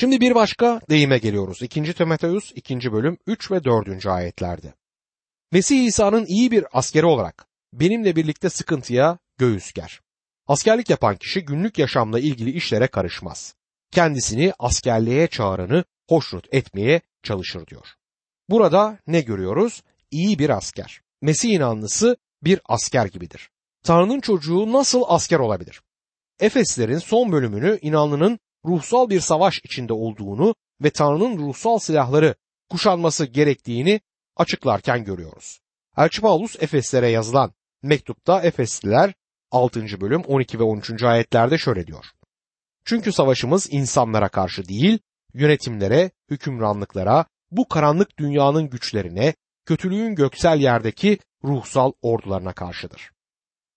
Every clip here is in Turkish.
Şimdi bir başka deyime geliyoruz. 2. Timoteus 2. bölüm 3 ve 4. ayetlerde. Mesih İsa'nın iyi bir askeri olarak benimle birlikte sıkıntıya göğüs ger. Askerlik yapan kişi günlük yaşamla ilgili işlere karışmaz. Kendisini askerliğe çağıranı hoşnut etmeye çalışır diyor. Burada ne görüyoruz? İyi bir asker. Mesih inanlısı bir asker gibidir. Tanrı'nın çocuğu nasıl asker olabilir? Efeslerin son bölümünü inanlının ruhsal bir savaş içinde olduğunu ve Tanrı'nın ruhsal silahları kuşanması gerektiğini açıklarken görüyoruz. Elçi Paulus Efeslere yazılan mektupta Efesliler 6. bölüm 12 ve 13. ayetlerde şöyle diyor. Çünkü savaşımız insanlara karşı değil, yönetimlere, hükümranlıklara, bu karanlık dünyanın güçlerine, kötülüğün göksel yerdeki ruhsal ordularına karşıdır.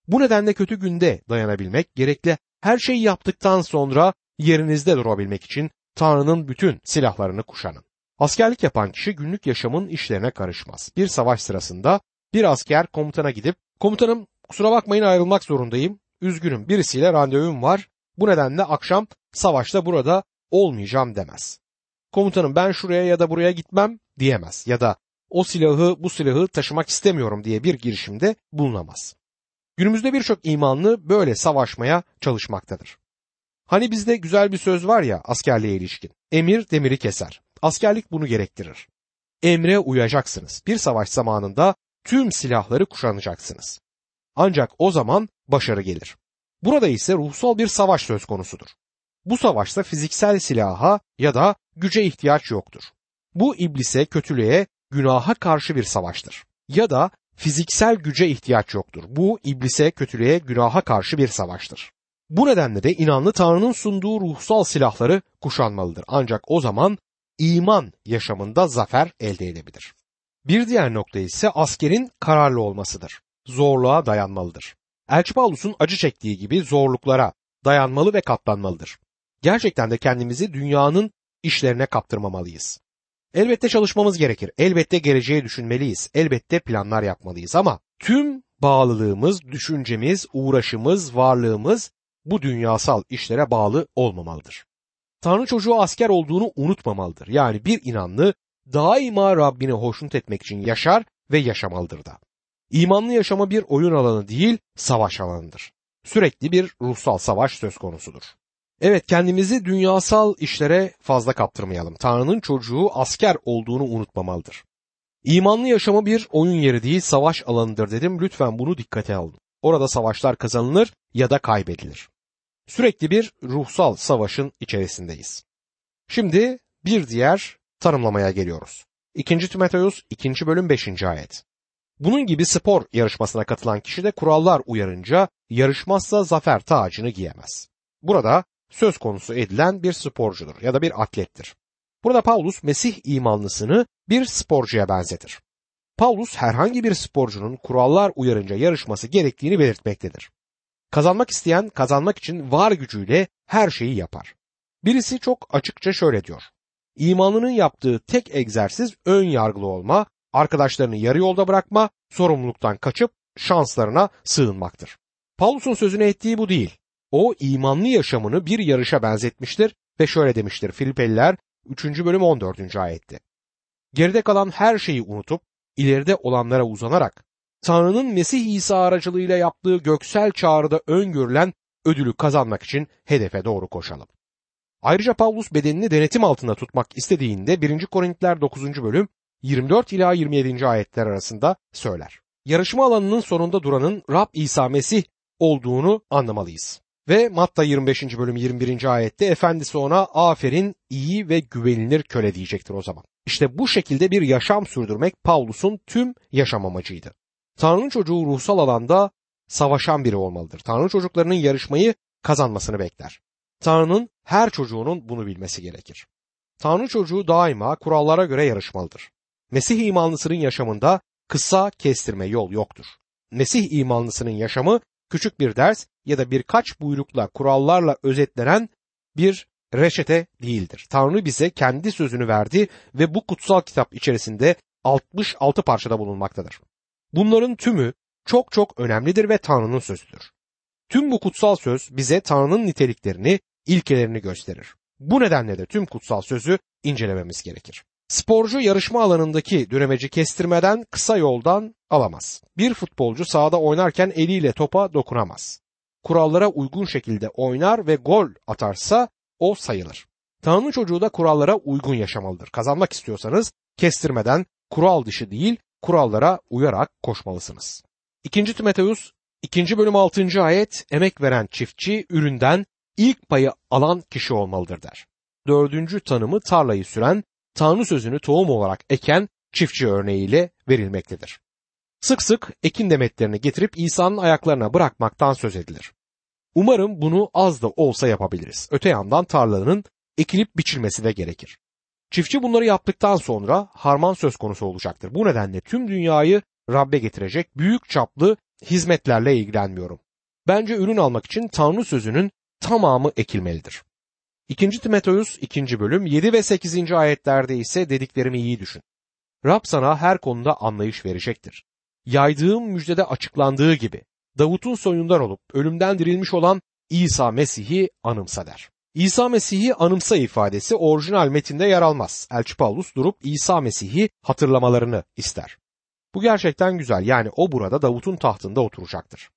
Bu nedenle kötü günde dayanabilmek gerekli her şeyi yaptıktan sonra yerinizde durabilmek için Tanrı'nın bütün silahlarını kuşanın. Askerlik yapan kişi günlük yaşamın işlerine karışmaz. Bir savaş sırasında bir asker komutana gidip komutanım kusura bakmayın ayrılmak zorundayım. Üzgünüm birisiyle randevum var. Bu nedenle akşam savaşta burada olmayacağım demez. Komutanım ben şuraya ya da buraya gitmem diyemez ya da o silahı bu silahı taşımak istemiyorum diye bir girişimde bulunamaz. Günümüzde birçok imanlı böyle savaşmaya çalışmaktadır. Hani bizde güzel bir söz var ya askerliğe ilişkin. Emir demiri keser. Askerlik bunu gerektirir. Emre uyacaksınız. Bir savaş zamanında tüm silahları kuşanacaksınız. Ancak o zaman başarı gelir. Burada ise ruhsal bir savaş söz konusudur. Bu savaşta fiziksel silaha ya da güce ihtiyaç yoktur. Bu iblise, kötülüğe, günaha karşı bir savaştır. Ya da fiziksel güce ihtiyaç yoktur. Bu iblise, kötülüğe, günaha karşı bir savaştır. Bu nedenle de inanlı Tanrı'nın sunduğu ruhsal silahları kuşanmalıdır. Ancak o zaman iman yaşamında zafer elde edebilir. Bir diğer nokta ise askerin kararlı olmasıdır. Zorluğa dayanmalıdır. Elçi Paulus'un acı çektiği gibi zorluklara dayanmalı ve katlanmalıdır. Gerçekten de kendimizi dünyanın işlerine kaptırmamalıyız. Elbette çalışmamız gerekir. Elbette geleceği düşünmeliyiz. Elbette planlar yapmalıyız ama tüm bağlılığımız, düşüncemiz, uğraşımız, varlığımız bu dünyasal işlere bağlı olmamalıdır. Tanrı çocuğu asker olduğunu unutmamalıdır. Yani bir inanlı daima Rabbini hoşnut etmek için yaşar ve yaşamalıdır da. İmanlı yaşama bir oyun alanı değil, savaş alanıdır. Sürekli bir ruhsal savaş söz konusudur. Evet kendimizi dünyasal işlere fazla kaptırmayalım. Tanrı'nın çocuğu asker olduğunu unutmamalıdır. İmanlı yaşamı bir oyun yeri değil savaş alanıdır dedim. Lütfen bunu dikkate alın. Orada savaşlar kazanılır ya da kaybedilir. Sürekli bir ruhsal savaşın içerisindeyiz. Şimdi bir diğer tanımlamaya geliyoruz. 2. Timoteus 2. bölüm 5. ayet. Bunun gibi spor yarışmasına katılan kişi de kurallar uyarınca yarışmazsa zafer tacını giyemez. Burada söz konusu edilen bir sporcudur ya da bir atlettir. Burada Paulus Mesih imanlısını bir sporcuya benzetir. Paulus herhangi bir sporcunun kurallar uyarınca yarışması gerektiğini belirtmektedir. Kazanmak isteyen kazanmak için var gücüyle her şeyi yapar. Birisi çok açıkça şöyle diyor. İmanlının yaptığı tek egzersiz ön yargılı olma, arkadaşlarını yarı yolda bırakma, sorumluluktan kaçıp şanslarına sığınmaktır. Paulus'un sözünü ettiği bu değil. O imanlı yaşamını bir yarışa benzetmiştir ve şöyle demiştir Filipeliler 3. bölüm 14. ayetti. Geride kalan her şeyi unutup ileride olanlara uzanarak Tanrı'nın Mesih İsa aracılığıyla yaptığı göksel çağrıda öngörülen ödülü kazanmak için hedefe doğru koşalım. Ayrıca Paulus bedenini denetim altında tutmak istediğinde 1. Korintiler 9. bölüm 24 ila 27. ayetler arasında söyler. Yarışma alanının sonunda duranın Rab İsa Mesih olduğunu anlamalıyız. Ve Matta 25. bölüm 21. ayette efendisi ona aferin iyi ve güvenilir köle diyecektir o zaman. İşte bu şekilde bir yaşam sürdürmek Paulus'un tüm yaşam amacıydı. Tanrı'nın çocuğu ruhsal alanda savaşan biri olmalıdır. Tanrı çocuklarının yarışmayı kazanmasını bekler. Tanrı'nın her çocuğunun bunu bilmesi gerekir. Tanrı çocuğu daima kurallara göre yarışmalıdır. Mesih imanlısının yaşamında kısa kestirme yol yoktur. Mesih imanlısının yaşamı küçük bir ders ya da birkaç buyrukla kurallarla özetlenen bir reçete değildir. Tanrı bize kendi sözünü verdi ve bu kutsal kitap içerisinde 66 parçada bulunmaktadır. Bunların tümü çok çok önemlidir ve Tanrı'nın sözüdür. Tüm bu kutsal söz bize Tanrı'nın niteliklerini, ilkelerini gösterir. Bu nedenle de tüm kutsal sözü incelememiz gerekir. Sporcu yarışma alanındaki düremeci kestirmeden kısa yoldan alamaz. Bir futbolcu sahada oynarken eliyle topa dokunamaz. Kurallara uygun şekilde oynar ve gol atarsa o sayılır. Tanrı çocuğu da kurallara uygun yaşamalıdır. Kazanmak istiyorsanız kestirmeden kural dışı değil kurallara uyarak koşmalısınız. 2. Timoteus 2. bölüm 6. ayet emek veren çiftçi üründen ilk payı alan kişi olmalıdır der. Dördüncü tanımı tarlayı süren, Tanrı sözünü tohum olarak eken çiftçi örneğiyle verilmektedir. Sık sık ekin demetlerini getirip İsa'nın ayaklarına bırakmaktan söz edilir. Umarım bunu az da olsa yapabiliriz. Öte yandan tarlanın ekilip biçilmesi de gerekir. Çiftçi bunları yaptıktan sonra harman söz konusu olacaktır. Bu nedenle tüm dünyayı Rabbe getirecek büyük çaplı hizmetlerle ilgilenmiyorum. Bence ürün almak için Tanrı sözünün tamamı ekilmelidir. 2. Timoteus 2. bölüm 7 ve 8. ayetlerde ise dediklerimi iyi düşün. Rab sana her konuda anlayış verecektir. Yaydığım müjdede açıklandığı gibi Davut'un soyundan olup ölümden dirilmiş olan İsa Mesih'i anımsa der. İsa Mesih'i anımsa ifadesi orijinal metinde yer almaz. Elçi Paulus durup İsa Mesih'i hatırlamalarını ister. Bu gerçekten güzel yani o burada Davut'un tahtında oturacaktır.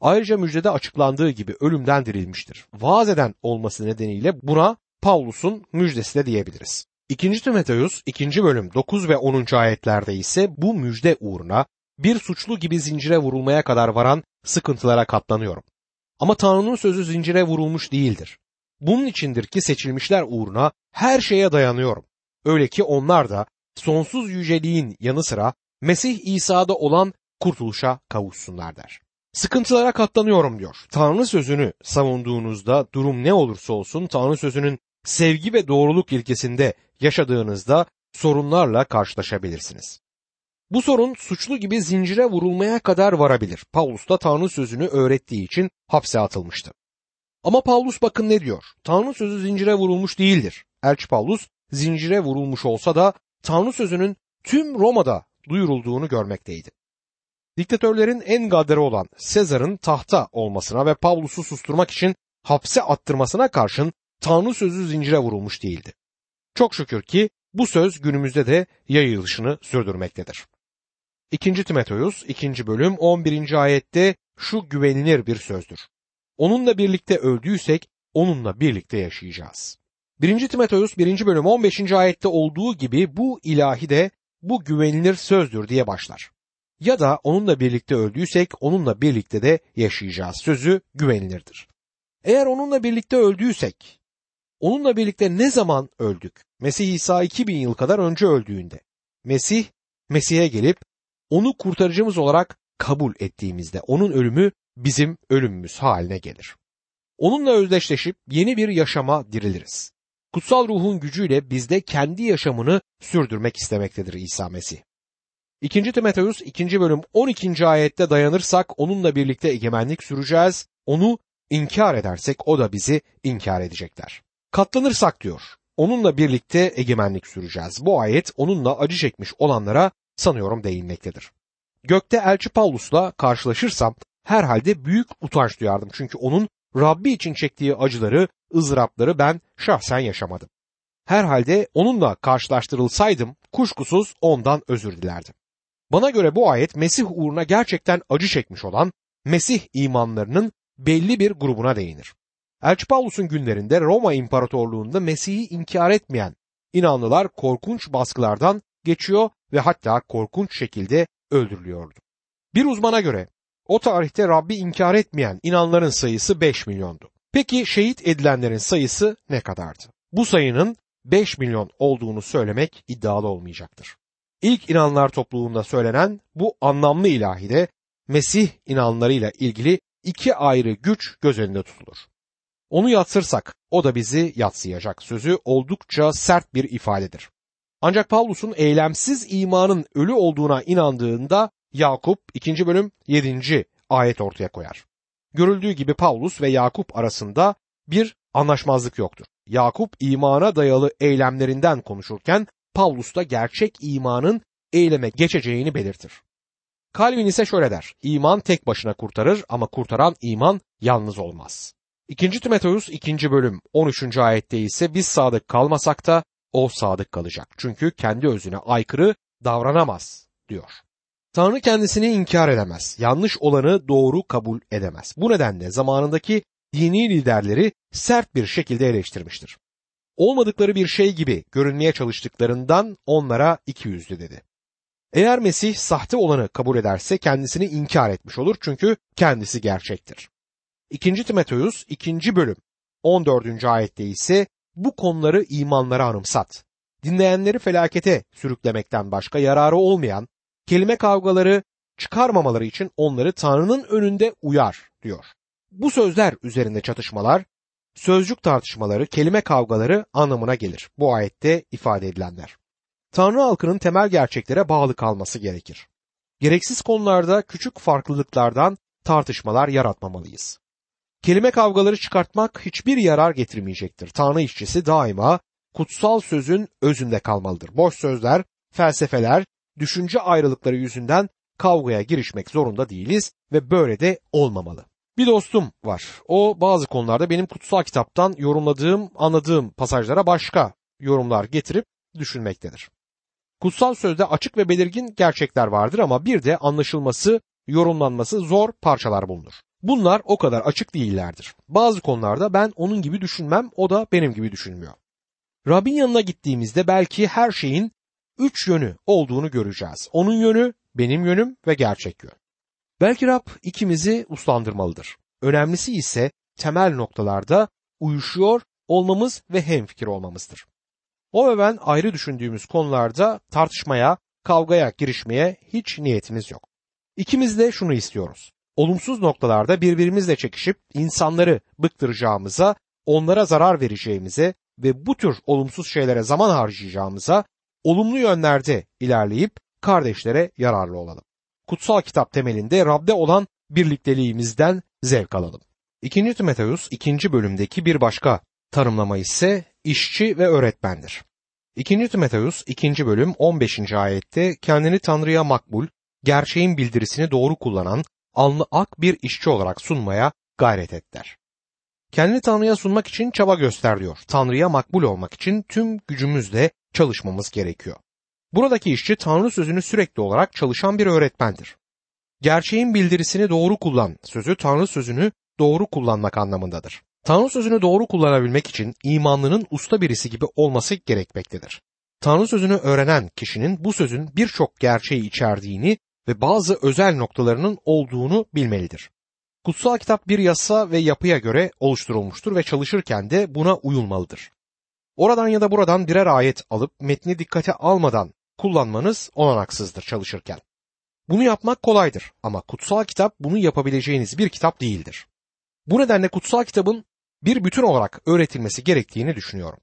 Ayrıca müjdede açıklandığı gibi ölümden dirilmiştir. Vaaz eden olması nedeniyle buna Paulus'un müjdesi de diyebiliriz. 2. Timoteus 2. bölüm 9 ve 10. ayetlerde ise bu müjde uğruna bir suçlu gibi zincire vurulmaya kadar varan sıkıntılara katlanıyorum. Ama Tanrı'nın sözü zincire vurulmuş değildir. Bunun içindir ki seçilmişler uğruna her şeye dayanıyorum. Öyle ki onlar da sonsuz yüceliğin yanı sıra Mesih İsa'da olan kurtuluşa kavuşsunlar der. Sıkıntılara katlanıyorum diyor. Tanrı sözünü savunduğunuzda durum ne olursa olsun Tanrı sözünün sevgi ve doğruluk ilkesinde yaşadığınızda sorunlarla karşılaşabilirsiniz. Bu sorun suçlu gibi zincire vurulmaya kadar varabilir. Paulus da Tanrı sözünü öğrettiği için hapse atılmıştı. Ama Paulus bakın ne diyor? Tanrı sözü zincire vurulmuş değildir. Elçi Paulus zincire vurulmuş olsa da Tanrı sözünün tüm Roma'da duyurulduğunu görmekteydi. Diktatörlerin en gaddarı olan Sezar'ın tahta olmasına ve Pavlus'u susturmak için hapse attırmasına karşın Tanrı sözü zincire vurulmuş değildi. Çok şükür ki bu söz günümüzde de yayılışını sürdürmektedir. 2. Timoteus 2. bölüm 11. ayette şu güvenilir bir sözdür. Onunla birlikte öldüysek onunla birlikte yaşayacağız. 1. Timoteus 1. bölüm 15. ayette olduğu gibi bu ilahi de bu güvenilir sözdür diye başlar. Ya da onunla birlikte öldüysek onunla birlikte de yaşayacağız sözü güvenilirdir. Eğer onunla birlikte öldüysek, onunla birlikte ne zaman öldük? Mesih İsa 2000 yıl kadar önce öldüğünde. Mesih, Mesih'e gelip onu kurtarıcımız olarak kabul ettiğimizde onun ölümü bizim ölümümüz haline gelir. Onunla özdeşleşip yeni bir yaşama diriliriz. Kutsal ruhun gücüyle bizde kendi yaşamını sürdürmek istemektedir İsa Mesih. 2. Timoteus 2. bölüm 12. ayette dayanırsak onunla birlikte egemenlik süreceğiz. Onu inkar edersek o da bizi inkar edecekler. Katlanırsak diyor. Onunla birlikte egemenlik süreceğiz. Bu ayet onunla acı çekmiş olanlara sanıyorum değinmektedir. Gökte elçi Paulus'la karşılaşırsam herhalde büyük utanç duyardım. Çünkü onun Rabbi için çektiği acıları, ızdırapları ben şahsen yaşamadım. Herhalde onunla karşılaştırılsaydım kuşkusuz ondan özür dilerdim. Bana göre bu ayet Mesih uğruna gerçekten acı çekmiş olan Mesih imanlarının belli bir grubuna değinir. Elçi Paulus'un günlerinde Roma İmparatorluğu'nda Mesih'i inkar etmeyen inanlılar korkunç baskılardan geçiyor ve hatta korkunç şekilde öldürülüyordu. Bir uzmana göre o tarihte Rabbi inkar etmeyen inanların sayısı 5 milyondu. Peki şehit edilenlerin sayısı ne kadardı? Bu sayının 5 milyon olduğunu söylemek iddialı olmayacaktır. İlk inanlar topluluğunda söylenen bu anlamlı ilahide Mesih inanlarıyla ilgili iki ayrı güç göz önünde tutulur. Onu yatsırsak o da bizi yatsıyacak sözü oldukça sert bir ifadedir. Ancak Pavlus'un eylemsiz imanın ölü olduğuna inandığında Yakup 2. bölüm 7. ayet ortaya koyar. Görüldüğü gibi Pavlus ve Yakup arasında bir anlaşmazlık yoktur. Yakup imana dayalı eylemlerinden konuşurken Pavlus da gerçek imanın eyleme geçeceğini belirtir. Calvin ise şöyle der. İman tek başına kurtarır ama kurtaran iman yalnız olmaz. 2. Timoteus 2. bölüm 13. ayette ise biz sadık kalmasak da o sadık kalacak. Çünkü kendi özüne aykırı davranamaz diyor. Tanrı kendisini inkar edemez. Yanlış olanı doğru kabul edemez. Bu nedenle zamanındaki dini liderleri sert bir şekilde eleştirmiştir. Olmadıkları bir şey gibi görünmeye çalıştıklarından onlara iki yüzlü dedi. Eğer Mesih sahte olanı kabul ederse kendisini inkar etmiş olur çünkü kendisi gerçektir. 2. Timoteus 2. bölüm 14. ayette ise bu konuları imanlara anımsat. Dinleyenleri felakete sürüklemekten başka yararı olmayan kelime kavgaları çıkarmamaları için onları Tanrı'nın önünde uyar diyor. Bu sözler üzerinde çatışmalar, sözcük tartışmaları, kelime kavgaları anlamına gelir. Bu ayette ifade edilenler. Tanrı halkının temel gerçeklere bağlı kalması gerekir. Gereksiz konularda küçük farklılıklardan tartışmalar yaratmamalıyız. Kelime kavgaları çıkartmak hiçbir yarar getirmeyecektir. Tanrı işçisi daima kutsal sözün özünde kalmalıdır. Boş sözler, felsefeler, düşünce ayrılıkları yüzünden kavgaya girişmek zorunda değiliz ve böyle de olmamalı. Bir dostum var. O bazı konularda benim kutsal kitaptan yorumladığım, anladığım pasajlara başka yorumlar getirip düşünmektedir. Kutsal sözde açık ve belirgin gerçekler vardır ama bir de anlaşılması, yorumlanması zor parçalar bulunur. Bunlar o kadar açık değillerdir. Bazı konularda ben onun gibi düşünmem, o da benim gibi düşünmüyor. Rabbin yanına gittiğimizde belki her şeyin üç yönü olduğunu göreceğiz. Onun yönü, benim yönüm ve gerçek yön. Belki Rab ikimizi uslandırmalıdır. Önemlisi ise temel noktalarda uyuşuyor olmamız ve hemfikir olmamızdır. O ve ben ayrı düşündüğümüz konularda tartışmaya, kavgaya girişmeye hiç niyetimiz yok. İkimiz de şunu istiyoruz. Olumsuz noktalarda birbirimizle çekişip insanları bıktıracağımıza, onlara zarar vereceğimize ve bu tür olumsuz şeylere zaman harcayacağımıza olumlu yönlerde ilerleyip kardeşlere yararlı olalım. Kutsal kitap temelinde Rab'de olan birlikteliğimizden zevk alalım. 2. Timoteus 2. bölümdeki bir başka tanımlama ise işçi ve öğretmendir. 2. Timoteus 2. bölüm 15. ayette kendini Tanrı'ya makbul, gerçeğin bildirisini doğru kullanan, alnı ak bir işçi olarak sunmaya gayret et der. Kendini Tanrı'ya sunmak için çaba göster diyor. Tanrı'ya makbul olmak için tüm gücümüzle çalışmamız gerekiyor. Buradaki işçi Tanrı sözünü sürekli olarak çalışan bir öğretmendir. Gerçeğin bildirisini doğru kullan sözü Tanrı sözünü doğru kullanmak anlamındadır. Tanrı sözünü doğru kullanabilmek için imanlının usta birisi gibi olması gerekmektedir. Tanrı sözünü öğrenen kişinin bu sözün birçok gerçeği içerdiğini ve bazı özel noktalarının olduğunu bilmelidir. Kutsal kitap bir yasa ve yapıya göre oluşturulmuştur ve çalışırken de buna uyulmalıdır. Oradan ya da buradan birer ayet alıp metni dikkate almadan kullanmanız olanaksızdır çalışırken. Bunu yapmak kolaydır ama kutsal kitap bunu yapabileceğiniz bir kitap değildir. Bu nedenle kutsal kitabın bir bütün olarak öğretilmesi gerektiğini düşünüyorum.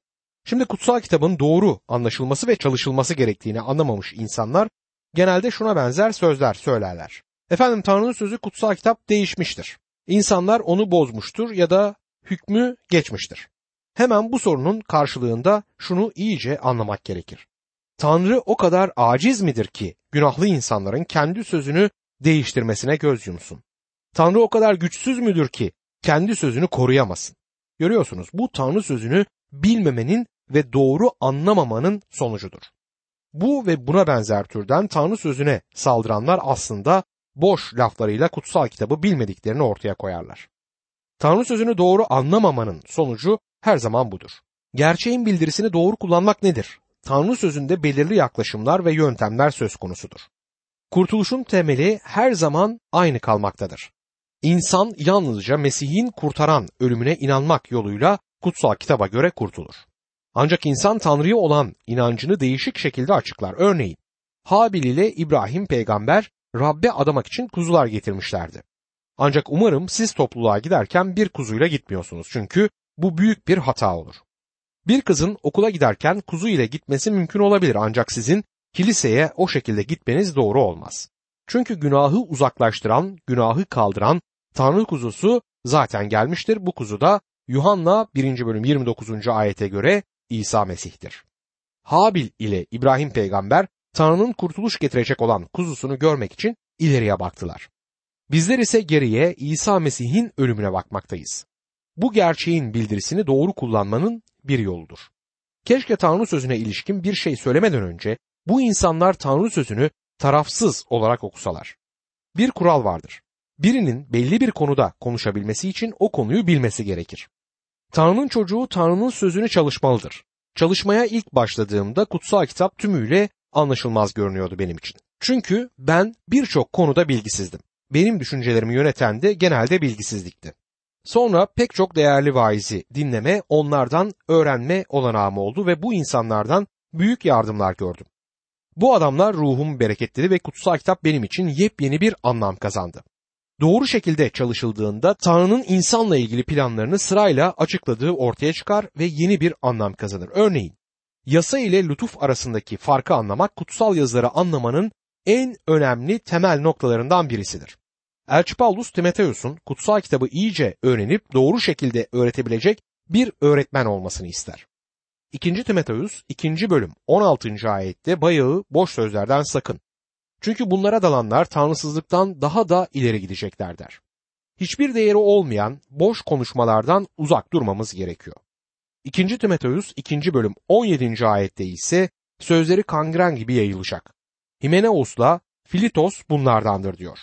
Şimdi kutsal kitabın doğru anlaşılması ve çalışılması gerektiğini anlamamış insanlar genelde şuna benzer sözler söylerler. Efendim Tanrı'nın sözü kutsal kitap değişmiştir. İnsanlar onu bozmuştur ya da hükmü geçmiştir. Hemen bu sorunun karşılığında şunu iyice anlamak gerekir. Tanrı o kadar aciz midir ki günahlı insanların kendi sözünü değiştirmesine göz yumsun? Tanrı o kadar güçsüz müdür ki kendi sözünü koruyamasın? Görüyorsunuz bu Tanrı sözünü bilmemenin ve doğru anlamamanın sonucudur. Bu ve buna benzer türden Tanrı sözüne saldıranlar aslında boş laflarıyla kutsal kitabı bilmediklerini ortaya koyarlar. Tanrı sözünü doğru anlamamanın sonucu her zaman budur. Gerçeğin bildirisini doğru kullanmak nedir? Tanrı sözünde belirli yaklaşımlar ve yöntemler söz konusudur. Kurtuluşun temeli her zaman aynı kalmaktadır. İnsan yalnızca Mesih'in kurtaran ölümüne inanmak yoluyla kutsal kitaba göre kurtulur. Ancak insan Tanrı'ya olan inancını değişik şekilde açıklar. Örneğin Habil ile İbrahim peygamber Rabbe adamak için kuzular getirmişlerdi. Ancak umarım siz topluluğa giderken bir kuzuyla gitmiyorsunuz çünkü bu büyük bir hata olur. Bir kızın okula giderken kuzu ile gitmesi mümkün olabilir ancak sizin kiliseye o şekilde gitmeniz doğru olmaz. Çünkü günahı uzaklaştıran, günahı kaldıran Tanrı kuzusu zaten gelmiştir. Bu kuzu da Yuhanna 1. bölüm 29. ayete göre İsa Mesih'tir. Habil ile İbrahim peygamber Tanrı'nın kurtuluş getirecek olan kuzusunu görmek için ileriye baktılar. Bizler ise geriye İsa Mesih'in ölümüne bakmaktayız. bu gerçeğin bildirisini doğru kullanmanın bir yoludur. Keşke Tanrı sözüne ilişkin bir şey söylemeden önce bu insanlar Tanrı sözünü tarafsız olarak okusalar. Bir kural vardır. Birinin belli bir konuda konuşabilmesi için o konuyu bilmesi gerekir. Tanrı'nın çocuğu Tanrı'nın sözünü çalışmalıdır. Çalışmaya ilk başladığımda kutsal kitap tümüyle anlaşılmaz görünüyordu benim için. Çünkü ben birçok konuda bilgisizdim. Benim düşüncelerimi yöneten de genelde bilgisizlikti. Sonra pek çok değerli vaizi dinleme, onlardan öğrenme olanağım oldu ve bu insanlardan büyük yardımlar gördüm. Bu adamlar ruhum bereketledi ve kutsal kitap benim için yepyeni bir anlam kazandı. Doğru şekilde çalışıldığında Tanrı'nın insanla ilgili planlarını sırayla açıkladığı ortaya çıkar ve yeni bir anlam kazanır. Örneğin, yasa ile lütuf arasındaki farkı anlamak kutsal yazıları anlamanın en önemli temel noktalarından birisidir. Elçi Paulus Timoteus'un kutsal kitabı iyice öğrenip doğru şekilde öğretebilecek bir öğretmen olmasını ister. 2. Timoteus 2. bölüm 16. ayette bayağı boş sözlerden sakın. Çünkü bunlara dalanlar tanrısızlıktan daha da ileri gidecekler der. Hiçbir değeri olmayan boş konuşmalardan uzak durmamız gerekiyor. 2. Timoteus 2. bölüm 17. ayette ise sözleri kangren gibi yayılacak. Himeneos'la Filitos bunlardandır diyor.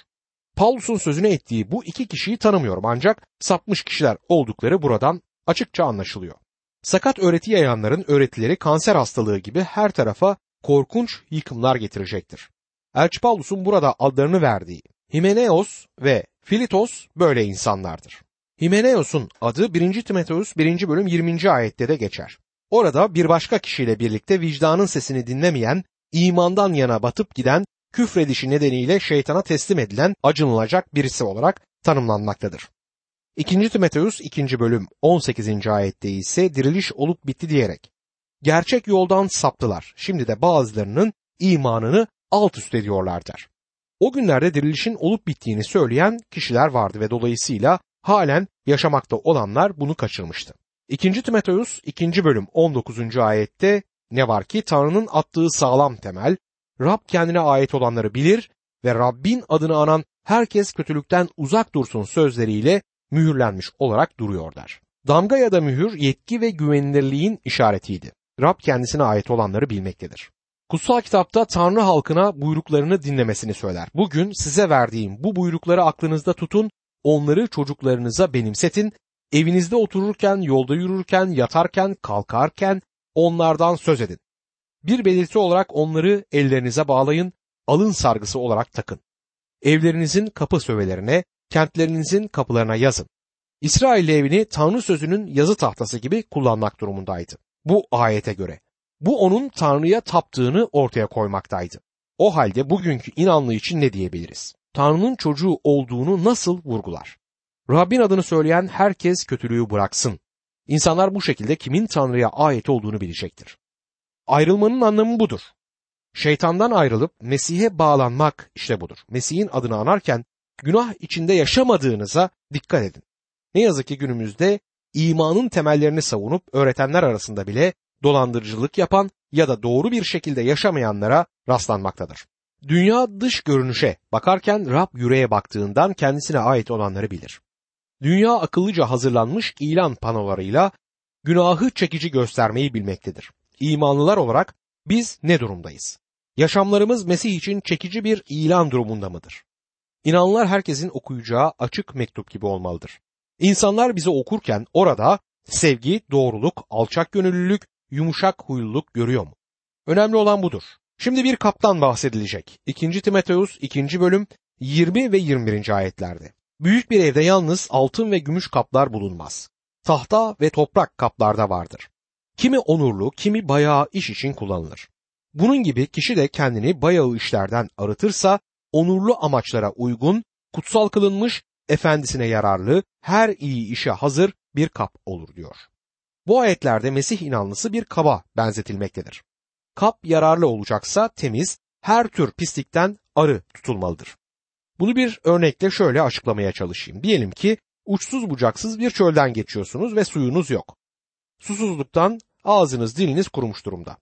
Paulus'un sözüne ettiği bu iki kişiyi tanımıyorum ancak sapmış kişiler oldukları buradan açıkça anlaşılıyor. Sakat öğreti yayanların öğretileri kanser hastalığı gibi her tarafa korkunç yıkımlar getirecektir. Elçi Paulus'un burada adlarını verdiği Himeneos ve Filitos böyle insanlardır. Himeneos'un adı 1. Timoteus 1. bölüm 20. ayette de geçer. Orada bir başka kişiyle birlikte vicdanın sesini dinlemeyen, imandan yana batıp giden, küfredişi nedeniyle şeytana teslim edilen acınılacak birisi olarak tanımlanmaktadır. 2. Timoteus 2. bölüm 18. ayette ise diriliş olup bitti diyerek gerçek yoldan saptılar. Şimdi de bazılarının imanını alt üst ediyorlar der. O günlerde dirilişin olup bittiğini söyleyen kişiler vardı ve dolayısıyla halen yaşamakta olanlar bunu kaçırmıştı. 2. Timoteus 2. bölüm 19. ayette ne var ki Tanrı'nın attığı sağlam temel, Rab kendine ait olanları bilir ve Rabbin adını anan herkes kötülükten uzak dursun sözleriyle mühürlenmiş olarak duruyor der. Damga ya da mühür yetki ve güvenilirliğin işaretiydi. Rab kendisine ait olanları bilmektedir. Kutsal kitapta Tanrı halkına buyruklarını dinlemesini söyler. Bugün size verdiğim bu buyrukları aklınızda tutun, onları çocuklarınıza benimsetin, evinizde otururken, yolda yürürken, yatarken, kalkarken onlardan söz edin. Bir belirti olarak onları ellerinize bağlayın, alın sargısı olarak takın. Evlerinizin kapı sövelerine, kentlerinizin kapılarına yazın. İsrail evini Tanrı sözünün yazı tahtası gibi kullanmak durumundaydı. Bu ayete göre. Bu onun Tanrı'ya taptığını ortaya koymaktaydı. O halde bugünkü inanlı için ne diyebiliriz? Tanrı'nın çocuğu olduğunu nasıl vurgular? Rabbin adını söyleyen herkes kötülüğü bıraksın. İnsanlar bu şekilde kimin Tanrı'ya ait olduğunu bilecektir. Ayrılmanın anlamı budur. Şeytandan ayrılıp Mesih'e bağlanmak işte budur. Mesih'in adını anarken günah içinde yaşamadığınıza dikkat edin. Ne yazık ki günümüzde imanın temellerini savunup öğretenler arasında bile dolandırıcılık yapan ya da doğru bir şekilde yaşamayanlara rastlanmaktadır. Dünya dış görünüşe bakarken Rab yüreğe baktığından kendisine ait olanları bilir. Dünya akıllıca hazırlanmış ilan panolarıyla günahı çekici göstermeyi bilmektedir. İmanlılar olarak biz ne durumdayız? Yaşamlarımız Mesih için çekici bir ilan durumunda mıdır? İnanlar herkesin okuyacağı açık mektup gibi olmalıdır. İnsanlar bizi okurken orada sevgi, doğruluk, alçak gönüllülük, yumuşak huyluluk görüyor mu? Önemli olan budur. Şimdi bir kaptan bahsedilecek. 2. Timoteus 2. bölüm 20 ve 21. ayetlerde. Büyük bir evde yalnız altın ve gümüş kaplar bulunmaz. Tahta ve toprak kaplarda vardır. Kimi onurlu, kimi bayağı iş için kullanılır. Bunun gibi kişi de kendini bayağı işlerden arıtırsa onurlu amaçlara uygun, kutsal kılınmış, efendisine yararlı, her iyi işe hazır bir kap olur diyor. Bu ayetlerde Mesih inanlısı bir kaba benzetilmektedir. Kap yararlı olacaksa temiz, her tür pislikten arı tutulmalıdır. Bunu bir örnekle şöyle açıklamaya çalışayım. Diyelim ki uçsuz bucaksız bir çölden geçiyorsunuz ve suyunuz yok. Susuzluktan ağzınız diliniz kurumuş durumda.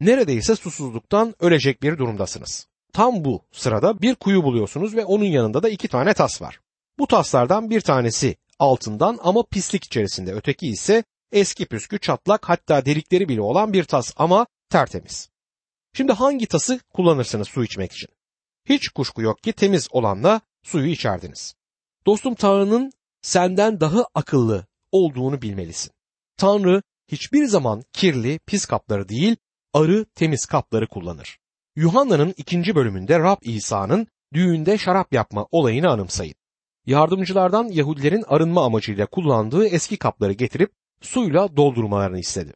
Neredeyse susuzluktan ölecek bir durumdasınız. Tam bu sırada bir kuyu buluyorsunuz ve onun yanında da iki tane tas var. Bu taslardan bir tanesi altından ama pislik içerisinde. Öteki ise eski püskü çatlak hatta delikleri bile olan bir tas ama tertemiz. Şimdi hangi tası kullanırsınız su içmek için? Hiç kuşku yok ki temiz olanla suyu içerdiniz. Dostum Tanrı'nın senden daha akıllı olduğunu bilmelisin. Tanrı hiçbir zaman kirli, pis kapları değil, arı, temiz kapları kullanır. Yuhanna'nın ikinci bölümünde Rab İsa'nın düğünde şarap yapma olayını anımsayın. Yardımcılardan Yahudilerin arınma amacıyla kullandığı eski kapları getirip suyla doldurmalarını istedi.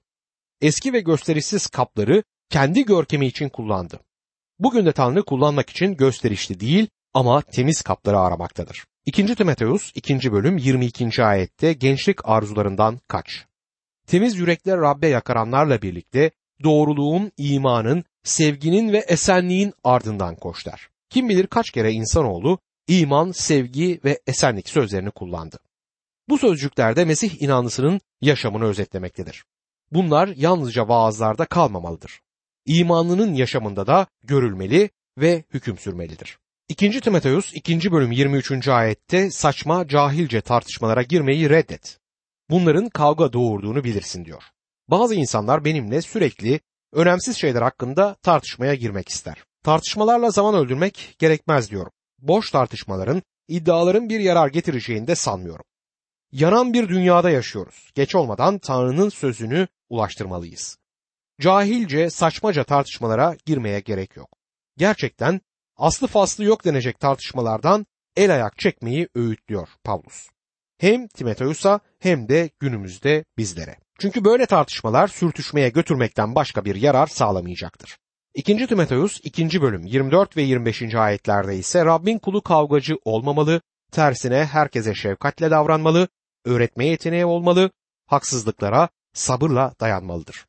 Eski ve gösterişsiz kapları kendi görkemi için kullandı. Bugün de Tanrı kullanmak için gösterişli değil ama temiz kapları aramaktadır. 2. Timoteus 2. bölüm 22. ayette gençlik arzularından kaç. Temiz yürekle Rabbe yakaranlarla birlikte doğruluğun, imanın, sevginin ve esenliğin ardından koş der. Kim bilir kaç kere insanoğlu iman, sevgi ve esenlik sözlerini kullandı. Bu sözcüklerde Mesih inanlısının yaşamını özetlemektedir. Bunlar yalnızca vaazlarda kalmamalıdır. İmanlının yaşamında da görülmeli ve hüküm sürmelidir. 2. Timoteus 2. bölüm 23. ayette saçma cahilce tartışmalara girmeyi reddet. Bunların kavga doğurduğunu bilirsin diyor. Bazı insanlar benimle sürekli önemsiz şeyler hakkında tartışmaya girmek ister. Tartışmalarla zaman öldürmek gerekmez diyorum. Boş tartışmaların, iddiaların bir yarar getireceğini de sanmıyorum. Yanan bir dünyada yaşıyoruz. Geç olmadan Tanrı'nın sözünü ulaştırmalıyız. Cahilce, saçmaca tartışmalara girmeye gerek yok. Gerçekten aslı faslı yok denecek tartışmalardan el ayak çekmeyi öğütlüyor Pavlus. Hem Timoteus'a hem de günümüzde bizlere. Çünkü böyle tartışmalar sürtüşmeye götürmekten başka bir yarar sağlamayacaktır. 2. Timoteus 2. bölüm 24 ve 25. ayetlerde ise Rabbin kulu kavgacı olmamalı, tersine herkese şefkatle davranmalı, öğretme yeteneği olmalı, haksızlıklara sabırla dayanmalıdır.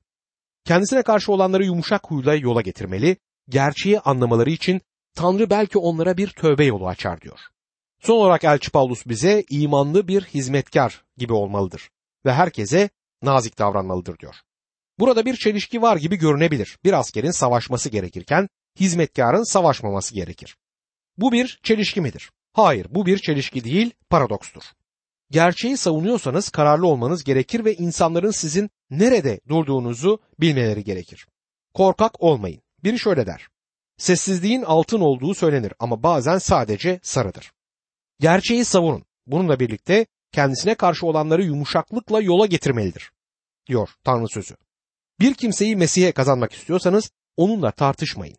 Kendisine karşı olanları yumuşak huyla yola getirmeli, gerçeği anlamaları için Tanrı belki onlara bir tövbe yolu açar diyor. Son olarak Elçi Paulus bize imanlı bir hizmetkar gibi olmalıdır ve herkese nazik davranmalıdır diyor. Burada bir çelişki var gibi görünebilir. Bir askerin savaşması gerekirken hizmetkarın savaşmaması gerekir. Bu bir çelişki midir? Hayır, bu bir çelişki değil, paradokstur. Gerçeği savunuyorsanız kararlı olmanız gerekir ve insanların sizin nerede durduğunuzu bilmeleri gerekir. Korkak olmayın. Biri şöyle der. Sessizliğin altın olduğu söylenir ama bazen sadece sarıdır. Gerçeği savunun. Bununla birlikte kendisine karşı olanları yumuşaklıkla yola getirmelidir. Diyor Tanrı sözü. Bir kimseyi Mesih'e kazanmak istiyorsanız onunla tartışmayın.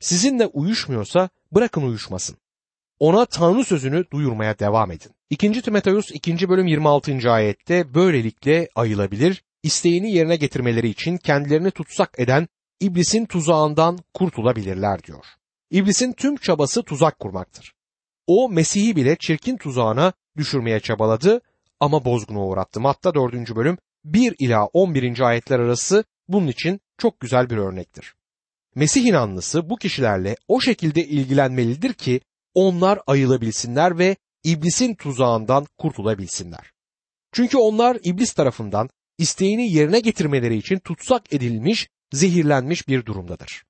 Sizinle uyuşmuyorsa bırakın uyuşmasın. Ona Tanrı sözünü duyurmaya devam edin. 2. Timoteus 2. bölüm 26. ayette böylelikle ayılabilir, isteğini yerine getirmeleri için kendilerini tutsak eden iblisin tuzağından kurtulabilirler diyor. İblisin tüm çabası tuzak kurmaktır. O Mesih'i bile çirkin tuzağına düşürmeye çabaladı ama bozguna uğrattı. Matta 4. bölüm 1 ila 11. ayetler arası bunun için çok güzel bir örnektir. Mesih inanlısı bu kişilerle o şekilde ilgilenmelidir ki onlar ayılabilsinler ve iblisin tuzağından kurtulabilsinler. Çünkü onlar iblis tarafından isteğini yerine getirmeleri için tutsak edilmiş, zehirlenmiş bir durumdadır.